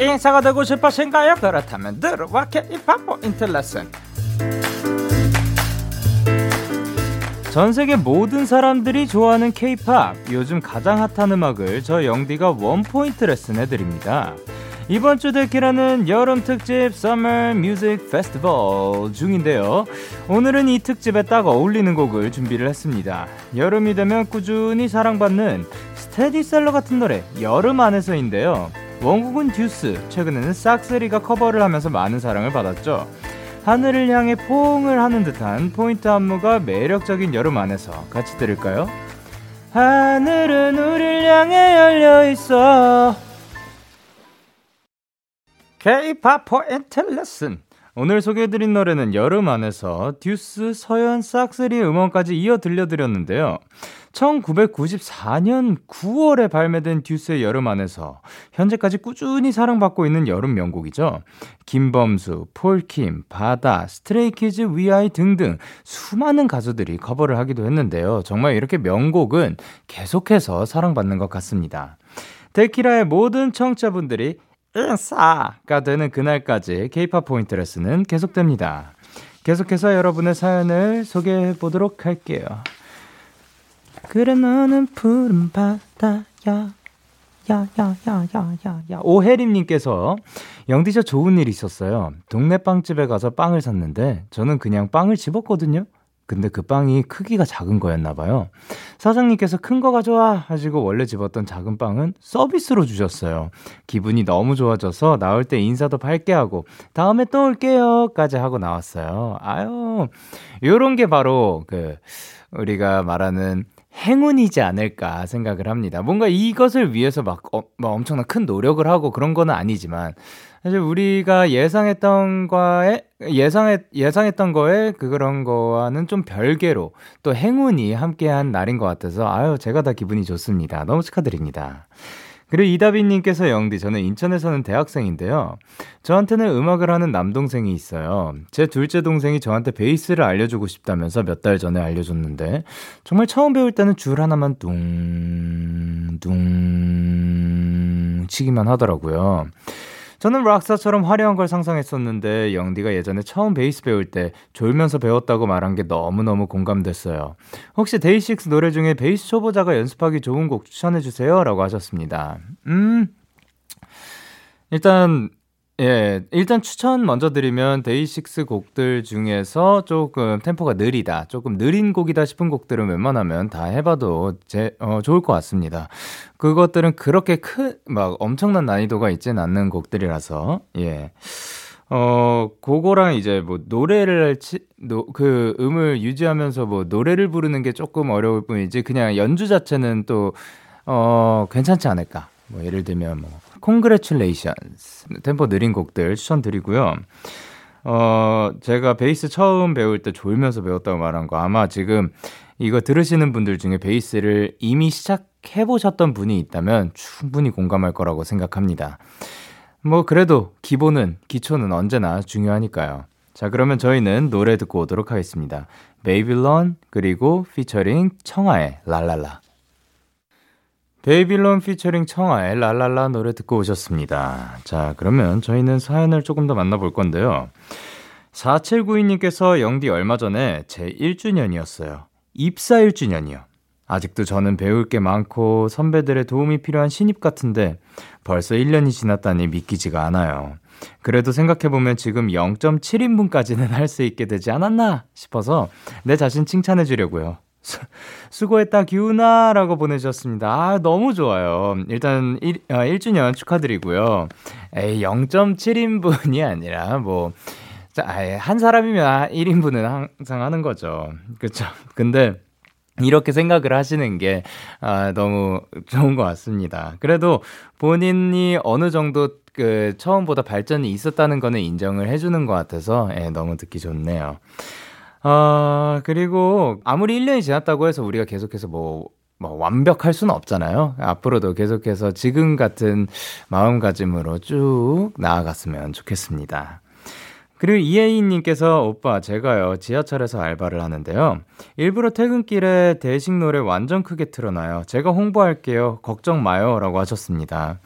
인사가 되고 싶으신가요? 그렇다면 들어와 K-팝 포인트 레슨 전 세계 모든 사람들이 좋아하는 K-팝 요즘 가장 핫한 음악을 저 영디가 원포인트 레슨 해드립니다 이번 주 듣기라는 여름 특집 Summer Music Festival 중인데요. 오늘은 이 특집에 딱 어울리는 곡을 준비를 했습니다. 여름이 되면 꾸준히 사랑받는 스테디셀러 같은 노래 여름 안에서인데요. 원곡은 듀스, 최근에는 싹스리가 커버를 하면서 많은 사랑을 받았죠. 하늘을 향해 포옹을 하는 듯한 포인트 안무가 매력적인 여름 안에서 같이 들을까요? 하늘은 우릴 향해 열려 있어. K-pop 포인트 레슨. 오늘 소개해드린 노래는 여름 안에서 듀스, 서현, 싹스리 음원까지 이어 들려드렸는데요. 1994년 9월에 발매된 듀스의 여름 안에서 현재까지 꾸준히 사랑받고 있는 여름 명곡이죠. 김범수, 폴킴, 바다, 스트레이키즈, 위아이 등등 수많은 가수들이 커버를 하기도 했는데요. 정말 이렇게 명곡은 계속해서 사랑받는 것 같습니다. 데키라의 모든 청취자분들이 인싸가 되는 그날까지 케이팝 포인트 레슨은 계속됩니다. 계속해서 여러분의 사연을 소개해 보도록 할게요. 그래 너는 푸른 바다야 야야야야야야 오혜림님께서 영디 저 좋은 일 있었어요. 동네 빵집에 가서 빵을 샀는데 저는 그냥 빵을 집었거든요. 근데 그 빵이 크기가 작은 거였나 봐요. 사장님께서 큰 거 가져와 하시고 원래 집었던 작은 빵은 서비스로 주셨어요. 기분이 너무 좋아져서 나올 때 인사도 밝게 하고 다음에 또 올게요까지 하고 나왔어요. 아유 요런 게 바로 그 우리가 말하는 행운이지 않을까 생각을 합니다. 뭔가 이것을 위해서 막, 어, 막 엄청난 큰 노력을 하고 그런 거는 아니지만 사실 우리가 예상했던 거에 예상했 예상했던 거에 그 그런 거와는 좀 별개로 또 행운이 함께한 날인 것 같아서 아유 제가 다 기분이 좋습니다. 너무 축하드립니다. 그리고 이다빈님께서 영디, 저는 인천에 사는 대학생인데요. 저한테는 음악을 하는 남동생이 있어요. 제 둘째 동생이 저한테 베이스를 알려주고 싶다면서 몇 달 전에 알려줬는데, 정말 처음 배울 때는 줄 하나만 둥, 둥, 치기만 하더라고요. 저는 락사처럼 화려한 걸 상상했었는데 영디가 예전에 처음 베이스 배울 때 졸면서 배웠다고 말한 게 너무너무 공감됐어요. 혹시 데이식스 노래 중에 베이스 초보자가 연습하기 좋은 곡 추천해 주세요. 라고 하셨습니다. 음. 일단 예, 일단 추천 먼저 드리면 데이식스 곡들 중에서 조금 템포가 느리다, 조금 느린 곡이다 싶은 곡들은 웬만하면 다 해봐도 제, 어, 좋을 것 같습니다. 그것들은 그렇게 큰, 막 엄청난 난이도가 있진 않는 곡들이라서, 예. 어, 그거랑 이제 뭐 노래를 치, 노, 그 음을 유지하면서 뭐 노래를 부르는 게 조금 어려울 뿐이지 그냥 연주 자체는 또, 어, 괜찮지 않을까. 뭐 예를 들면 뭐 Congratulations 템포 느린 곡들 추천드리고요. 어, 제가 베이스 처음 배울 때 졸면서 배웠다고 말한 거 아마 지금 이거 들으시는 분들 중에 베이스를 이미 시작해 보셨던 분이 있다면 충분히 공감할 거라고 생각합니다. 뭐 그래도 기본은 기초는 언제나 중요하니까요. 자, 그러면 저희는 노래 듣고 오도록 하겠습니다. 베이빌런 그리고 피처링 청하의 랄랄라. 베이빌론 피처링 청하의 랄랄라 노래 듣고 오셨습니다. 자, 그러면 저희는 사연을 조금 더 만나볼 건데요. 4792님께서 영디 얼마 전에 제 1주년이었어요. 입사 1주년이요. 아직도 저는 배울 게 많고 선배들의 도움이 필요한 신입 같은데 벌써 1년이 지났다니 믿기지가 않아요. 그래도 생각해보면 지금 0.7인분까지는 할 수 있게 되지 않았나 싶어서 내 자신 칭찬해 주려고요. 수고했다, 기훈아! 라고 보내주셨습니다. 아, 너무 좋아요. 일단, 1, 아, 1주년 축하드리고요. 에이, 0.7인분이 아니라, 뭐, 자, 아예 한 사람이면 1인분은 항상 하는 거죠. 그쵸. 근데, 이렇게 생각을 하시는 게, 아, 너무 좋은 것 같습니다. 그래도 본인이 어느 정도 그, 처음보다 발전이 있었다는 거는 인정을 해주는 것 같아서, 예, 너무 듣기 좋네요. 어, 그리고 아무리 1년이 지났다고 해서 우리가 계속해서 뭐, 뭐 완벽할 수는 없잖아요. 앞으로도 계속해서 지금 같은 마음가짐으로 쭉 나아갔으면 좋겠습니다. 그리고 이혜인님께서 오빠 제가요 지하철에서 알바를 하는데요. 일부러 퇴근길에 데식 노래 완전 크게 틀어놔요. 제가 홍보할게요. 걱정 마요라고 하셨습니다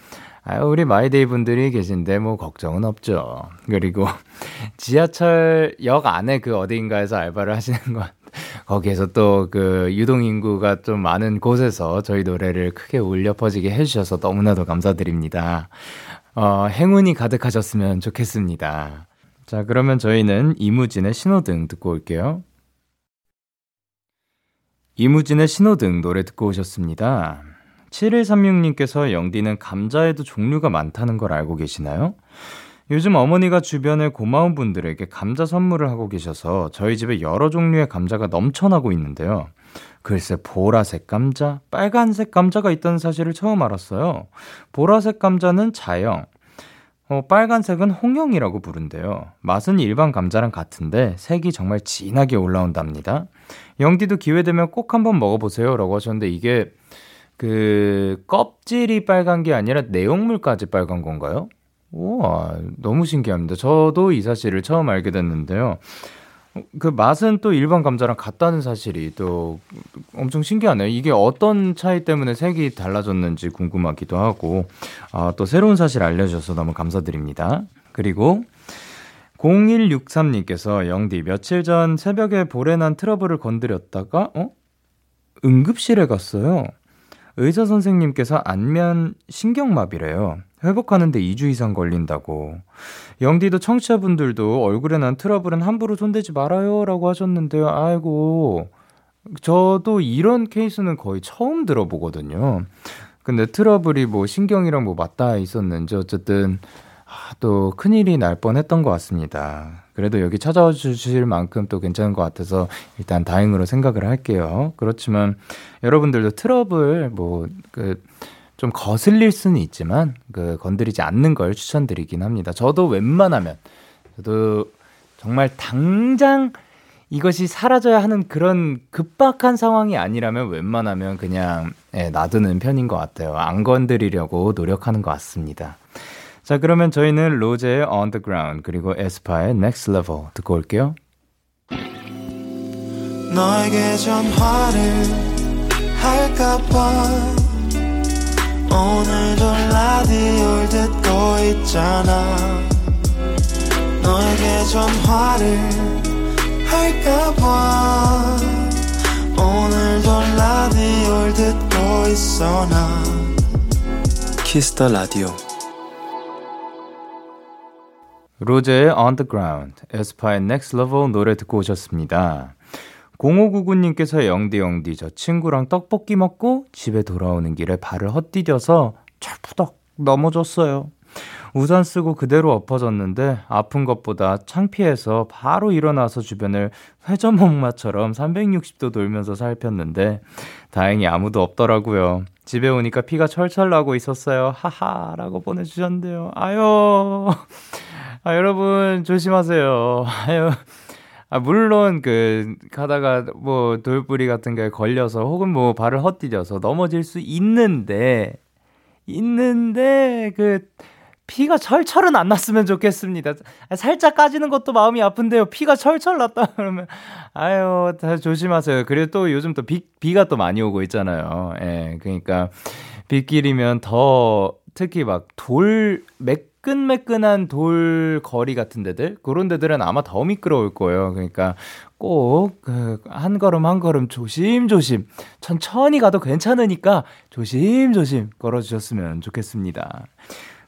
아유, 우리 마이데이 분들이 계신데 뭐 걱정은 없죠. 그리고 지하철역 안에 그 어디인가에서 알바를 하시는 것 거기에서 또 그 유동 인구가 좀 많은 곳에서 저희 노래를 크게 울려 퍼지게 해주셔서 너무나도 감사드립니다. 어, 행운이 가득하셨으면 좋겠습니다. 자, 그러면 저희는 이무진의 신호등 듣고 올게요. 이무진의 신호등 노래 듣고 오셨습니다. 7136님께서 영디는 감자에도 종류가 많다는 걸 알고 계시나요? 요즘 어머니가 주변에 고마운 분들에게 감자 선물을 하고 계셔서 저희 집에 여러 종류의 감자가 넘쳐나고 있는데요. 글쎄, 보라색 감자, 빨간색 감자가 있다는 사실을 처음 알았어요. 보라색 감자는 자영, 어, 빨간색은 홍영이라고 부른대요. 맛은 일반 감자랑 같은데 색이 정말 진하게 올라온답니다. 영디도 기회 되면 꼭 한번 먹어보세요. 라고 하셨는데 이게 그 껍질이 빨간 게 아니라 내용물까지 빨간 건가요? 우와, 너무 신기합니다. 저도 이 사실을 처음 알게 됐는데요. 그 맛은 또 일반 감자랑 같다는 사실이 또 엄청 신기하네요. 이게 어떤 차이 때문에 색이 달라졌는지 궁금하기도 하고, 아, 또 새로운 사실 알려주셔서 너무 감사드립니다. 그리고 0163님께서 영디 며칠 전 새벽에 볼에 난 트러블을 건드렸다가, 어? 응급실에 갔어요. 의사 선생님께서 안면 신경마비래요. 회복하는데 2주 이상 걸린다고. 영디도 청취자분들도 얼굴에 난 트러블은 함부로 손대지 말아요. 라고 하셨는데요. 아이고. 저도 이런 케이스는 거의 처음 들어보거든요. 근데 트러블이 뭐 신경이랑 뭐 맞닿아 있었는지 어쨌든 아, 또 큰일이 날 뻔했던 것 같습니다. 그래도 여기 찾아와 주실 만큼 또 괜찮은 것 같아서 일단 다행으로 생각을 할게요. 그렇지만 여러분들도 트러블 뭐그 좀 거슬릴 수는 있지만 그 건드리지 않는 걸 추천드리긴 합니다. 저도 웬만하면 저도 정말 당장 이것이 사라져야 하는 그런 급박한 상황이 아니라면 웬만하면 그냥 예, 놔두는 편인 것 같아요. 안 건드리려고 노력하는 것 같습니다. 자, 그러면 저희는 로제의 On the Ground 그리고 에스파의 Next Level 듣고 올게요. 너에게 전화를 할까봐 오늘도 라디오를 듣고 있잖아. 너에게 전화를 할까봐 오늘도 라디오를 듣고 있어 나. Kiss the Radio 로제의 On the Ground, 에스파의 Next Level 노래 듣고 오셨습니다. 0599님께서 영디 영디 저 친구랑 떡볶이 먹고 집에 돌아오는 길에 발을 헛디뎌서 철푸덕 넘어졌어요. 우산 쓰고 그대로 엎어졌는데 아픈 것보다 창피해서 바로 일어나서 주변을 회전목마처럼 360도 돌면서 살폈는데 다행히 아무도 없더라고요. 집에 오니까 피가 철철 나고 있었어요. 하하라고 보내주셨는데요. 아유, 아 여러분 조심하세요. 아, 물론 그 가다가 뭐 돌뿌리 같은 게 걸려서 혹은 뭐 발을 헛디뎌서 넘어질 수 있는데 있는데 그 피가 철철은 안 났으면 좋겠습니다. 살짝 까지는 것도 마음이 아픈데요. 피가 철철 났다 그러면 아유, 다 조심하세요. 그리고 또 요즘 또 비, 비가 또 많이 오고 있잖아요. 예. 그러니까 빗길이면 더 특히 막 돌, 맥 매끈매끈한 돌 거리 같은 데들 그런 데들은 아마 더 미끄러울 거예요. 그러니까 꼭한 그 걸음 한 걸음 조심조심 천천히 가도 괜찮으니까 조심조심 걸어주셨으면 좋겠습니다.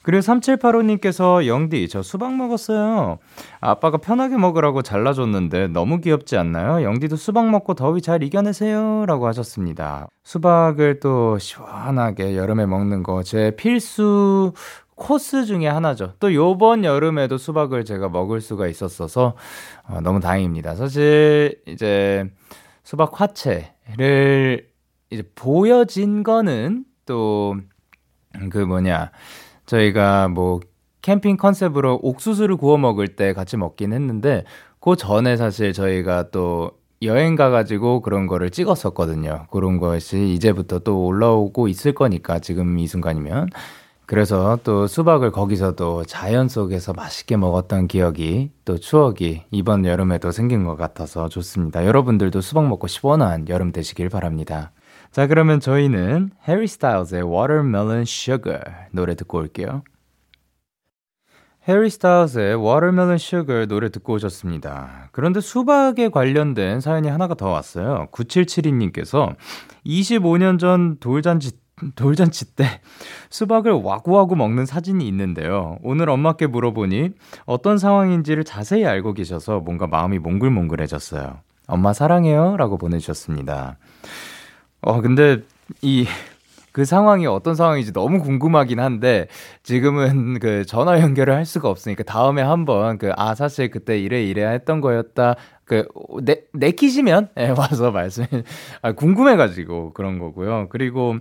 그리고 3785님께서 영디 저 수박 먹었어요. 아빠가 편하게 먹으라고 잘라줬는데 너무 귀엽지 않나요? 영디도 수박 먹고 더위 잘 이겨내세요. 라고 하셨습니다. 수박을 또 시원하게 여름에 먹는 거 제 필수 코스 중에 하나죠. 또 요번 여름에도 수박을 제가 먹을 수가 있었어서 어, 너무 다행입니다. 사실 이제 수박 화채를 이제 보여진 거는 또 그 뭐냐 저희가 뭐 캠핑 컨셉으로 옥수수를 구워 먹을 때 같이 먹긴 했는데 그 전에 사실 저희가 또 여행 가가지고 그런 거를 찍었었거든요. 그런 것이 이제부터 또 올라오고 있을 거니까 지금 이 순간이면 그래서 또 수박을 거기서도 자연 속에서 맛있게 먹었던 기억이 또 추억이 이번 여름에도 생긴 것 같아서 좋습니다. 여러분들도 수박 먹고 시원한 여름 되시길 바랍니다. 자, 그러면 저희는 해리 스타일즈의 Watermelon Sugar 노래 듣고 올게요. 해리 스타일즈의 Watermelon Sugar 노래 듣고 오셨습니다. 그런데 수박에 관련된 사연이 하나가 더 왔어요. 9772님께서 25년 전 돌잔치 돌잔치 때 수박을 와구와구 먹는 사진이 있는데요. 오늘 엄마께 물어보니 어떤 상황인지를 자세히 알고 계셔서 뭔가 마음이 몽글몽글해졌어요. 엄마 사랑해요. 라고 보내주셨습니다. 어, 근데 이, 그 상황이 어떤 상황인지 너무 궁금하긴 한데, 지금은 그 전화 연결을 할 수가 없으니까 다음에 한번 그, 아, 사실 그때 이래 이래 했던 거였다. 그, 내, 내키시면, 예, 와서 말씀, 아, 궁금해가지고 그런 거고요. 그리고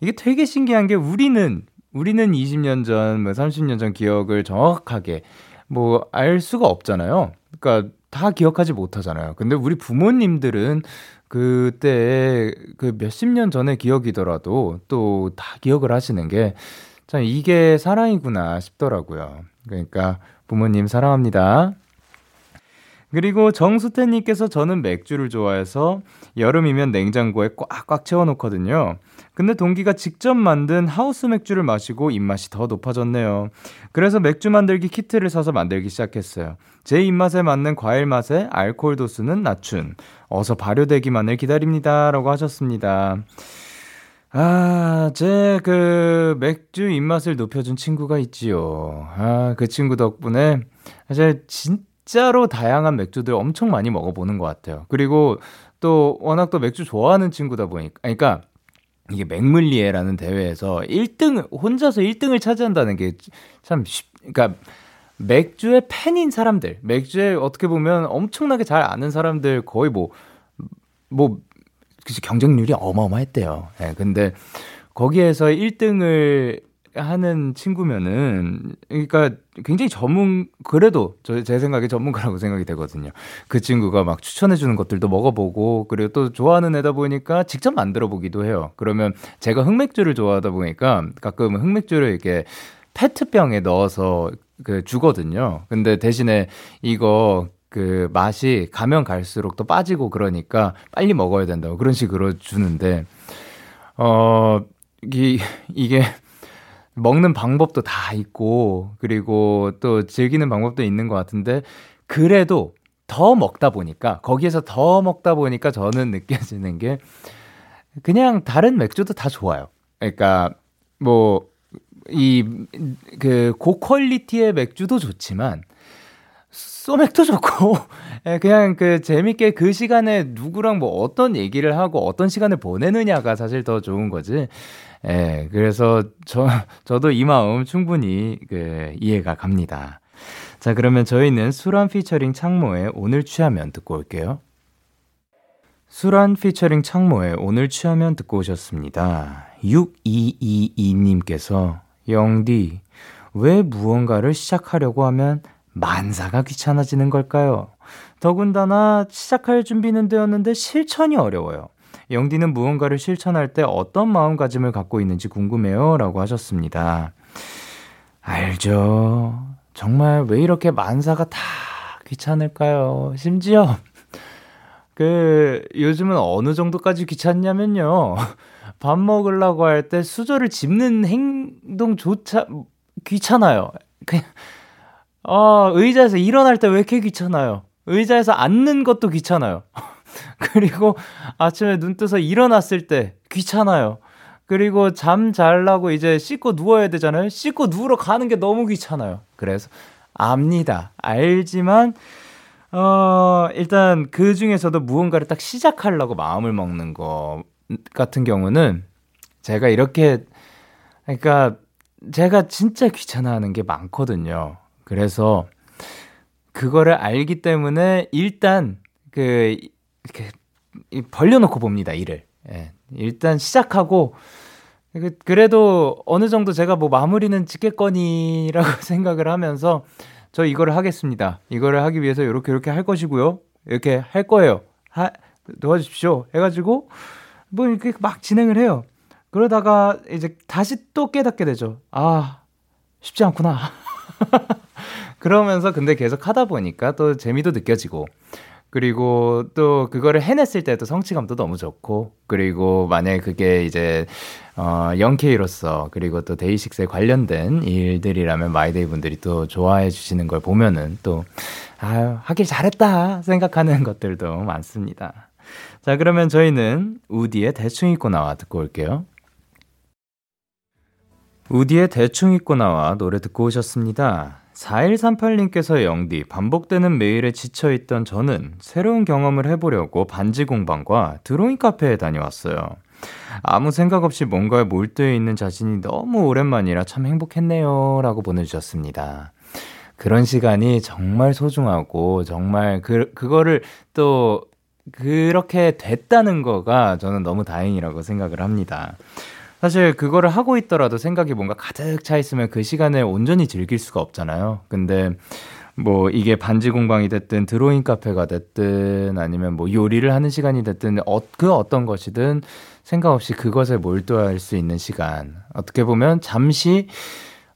이게 되게 신기한 게 우리는 우리는 20년 전, 뭐 30년 전 기억을 정확하게 뭐 알 수가 없잖아요. 그러니까 다 기억하지 못하잖아요. 근데 우리 부모님들은 그때 그 몇십 년 전의 기억이더라도 또 다 기억을 하시는 게 참 이게 사랑이구나 싶더라고요. 그러니까 부모님 사랑합니다. 그리고 정수태님께서 저는 맥주를 좋아해서 여름이면 냉장고에 꽉꽉 채워놓거든요. 근데 동기가 직접 만든 하우스 맥주를 마시고 입맛이 더 높아졌네요. 그래서 맥주 만들기 키트를 사서 만들기 시작했어요. 제 입맛에 맞는 과일 맛에 알코올 도수는 낮춘. 어서 발효되기만을 기다립니다. 라고 하셨습니다. 아, 제 그 맥주 입맛을 높여준 친구가 있지요. 아, 그 친구 덕분에 사실 진짜로 다양한 맥주들 엄청 많이 먹어보는 것 같아요. 그리고 또 워낙 또 맥주 좋아하는 친구다 보니까, 그러니까 이게 맥물리에라는 대회에서 1등 혼자서 1등을 차지한다는 게 참 쉽. 그러니까 맥주의 팬인 사람들, 맥주에 어떻게 보면 엄청나게 잘 아는 사람들 거의 뭐뭐 뭐, 그치 경쟁률이 어마어마했대요. 예. 네, 근데 거기에서 1등을 하는 친구면은 그러니까 굉장히 전문 그래도 저 제 생각에 전문가라고 생각이 되거든요. 그 친구가 막 추천해 주는 것들도 먹어보고 그리고 또 좋아하는 애다 보니까 직접 만들어 보기도 해요. 그러면 제가 흑맥주를 좋아하다 보니까 가끔 흑맥주를 이렇게 페트병에 넣어서 그 주거든요. 근데 대신에 이거 그 맛이 가면 갈수록 또 빠지고 그러니까 빨리 먹어야 된다고 그런 식으로 주는데 어 이, 이게 먹는 방법도 다 있고, 그리고 또 즐기는 방법도 있는 것 같은데, 그래도 더 먹다 보니까, 거기에서 더 먹다 보니까 저는 느껴지는 게, 그냥 다른 맥주도 다 좋아요. 그러니까, 뭐, 이, 그, 고퀄리티의 맥주도 좋지만, 소맥도 좋고, 예, 그냥 그 재밌게 그 시간에 누구랑 뭐 어떤 얘기를 하고 어떤 시간을 보내느냐가 사실 더 좋은 거지. 예, 그래서 저, 저도 이 마음 충분히 그 이해가 갑니다. 자, 그러면 저희는 수란 피처링 창모의 오늘 취하면 듣고 올게요. 수란 피처링 창모의 오늘 취하면 듣고 오셨습니다. 6222님께서 영디, 왜 무언가를 시작하려고 하면 만사가 귀찮아지는 걸까요? 더군다나 시작할 준비는 되었는데 실천이 어려워요. 영디는 무언가를 실천할 때 어떤 마음가짐을 갖고 있는지 궁금해요. 라고 하셨습니다. 알죠. 정말 왜 이렇게 만사가 다 귀찮을까요? 심지어, 그, 요즘은 어느 정도까지 귀찮냐면요. 밥 먹으려고 할 때 수저를 집는 행동조차 귀찮아요. 그냥, 어, 의자에서 일어날 때 왜 이렇게 귀찮아요? 의자에서 앉는 것도 귀찮아요. 그리고 아침에 눈 떠서 일어났을 때 귀찮아요. 그리고 잠 잘라고 이제 씻고 누워야 되잖아요. 씻고 누우러 가는 게 너무 귀찮아요. 그래서 압니다. 알지만 어, 일단 그 중에서도 무언가를 딱 시작하려고 마음을 먹는 거 같은 경우는 제가 이렇게 그러니까 제가 진짜 귀찮아하는 게 많거든요. 그래서 그거를 알기 때문에 일단 그 이렇게 벌려놓고 봅니다, 일을. 예. 일단 시작하고, 그, 그래도 어느 정도 제가 뭐 마무리는 짓겠거니라고 생각을 하면서 저 이거를 하겠습니다. 이거를 하기 위해서 이렇게 이렇게 할 것이고요. 이렇게 할 거예요. 하, 도와주십시오. 해가지고 뭐 이렇게 막 진행을 해요. 그러다가 이제 다시 또 깨닫게 되죠. 아, 쉽지 않구나. 그러면서 근데 계속 하다 보니까 또 재미도 느껴지고 그리고 또 그거를 해냈을 때도 성취감도 너무 좋고 그리고 만약에 그게 이제 어 영케이로서 그리고 또 데이식스에 관련된 일들이라면 마이데이 분들이 또 좋아해 주시는 걸 보면은 또 아유 하길 잘했다 생각하는 것들도 많습니다. 자 그러면 저희는 우디의 대충 입고 나와 듣고 올게요. 우디의 대충 입고 나와 노래 듣고 오셨습니다. 4138님께서 영디, 반복되는 메일에 지쳐있던 저는 새로운 경험을 해보려고 반지 공방과 드로잉 카페에 다녀왔어요. 아무 생각 없이 뭔가에 몰두해 있는 자신이 너무 오랜만이라 참 행복했네요. 라고 보내주셨습니다. 그런 시간이 정말 소중하고, 정말 그, 그거를 또 그렇게 됐다는 거가 저는 너무 다행이라고 생각을 합니다. 사실 그거를 하고 있더라도 생각이 뭔가 가득 차 있으면 그 시간을 온전히 즐길 수가 없잖아요. 근데 뭐 이게 반지 공방이 됐든 드로잉 카페가 됐든 아니면 뭐 요리를 하는 시간이 됐든 어, 그 어떤 것이든 생각 없이 그것에 몰두할 수 있는 시간. 어떻게 보면 잠시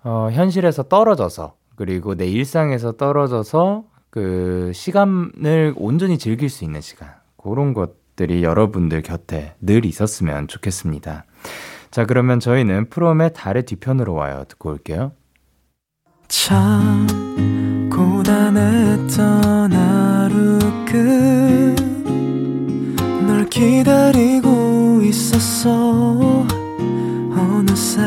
어, 현실에서 떨어져서 그리고 내 일상에서 떨어져서 그 시간을 온전히 즐길 수 있는 시간. 그런 것들이 여러분들 곁에 늘 있었으면 좋겠습니다. 자, 그러면 저희는 프롬의 달의 뒤편으로 와요. 듣고 올게요. 참 고단했던 하루 끝널 기다리고 있었어 어느새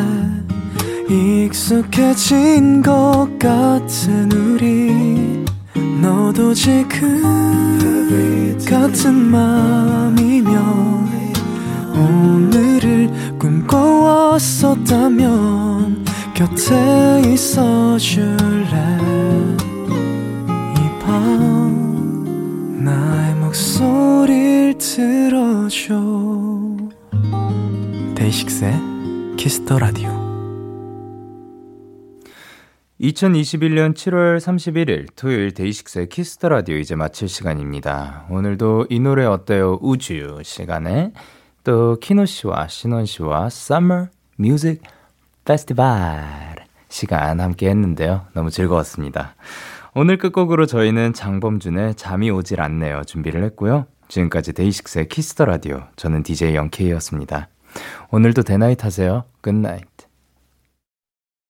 익숙해진 것 같은 우리 너도 지금 같은 맘이면 오늘을 꿈꿔왔었다면 곁에 있어 줄래 이 밤 나의 목소리를 들어줘 데이식스의 Kiss the Radio 2021년 7월 31일 토요일 데이식스의 Kiss the Radio 이제 마칠 시간입니다. 오늘도 이 노래 어때요? 우주 시간에 또 키노 씨와 신원 씨와 Summer Music Festival 시간 함께 했는데요. 너무 즐거웠습니다. 오늘 끝곡으로 저희는 장범준의 잠이 오질 않네요 준비를 했고요. 지금까지 데이식스의 Kiss the Radio 저는 DJ 영케이였습니다. 오늘도 대나잇 하세요. 끝나잇.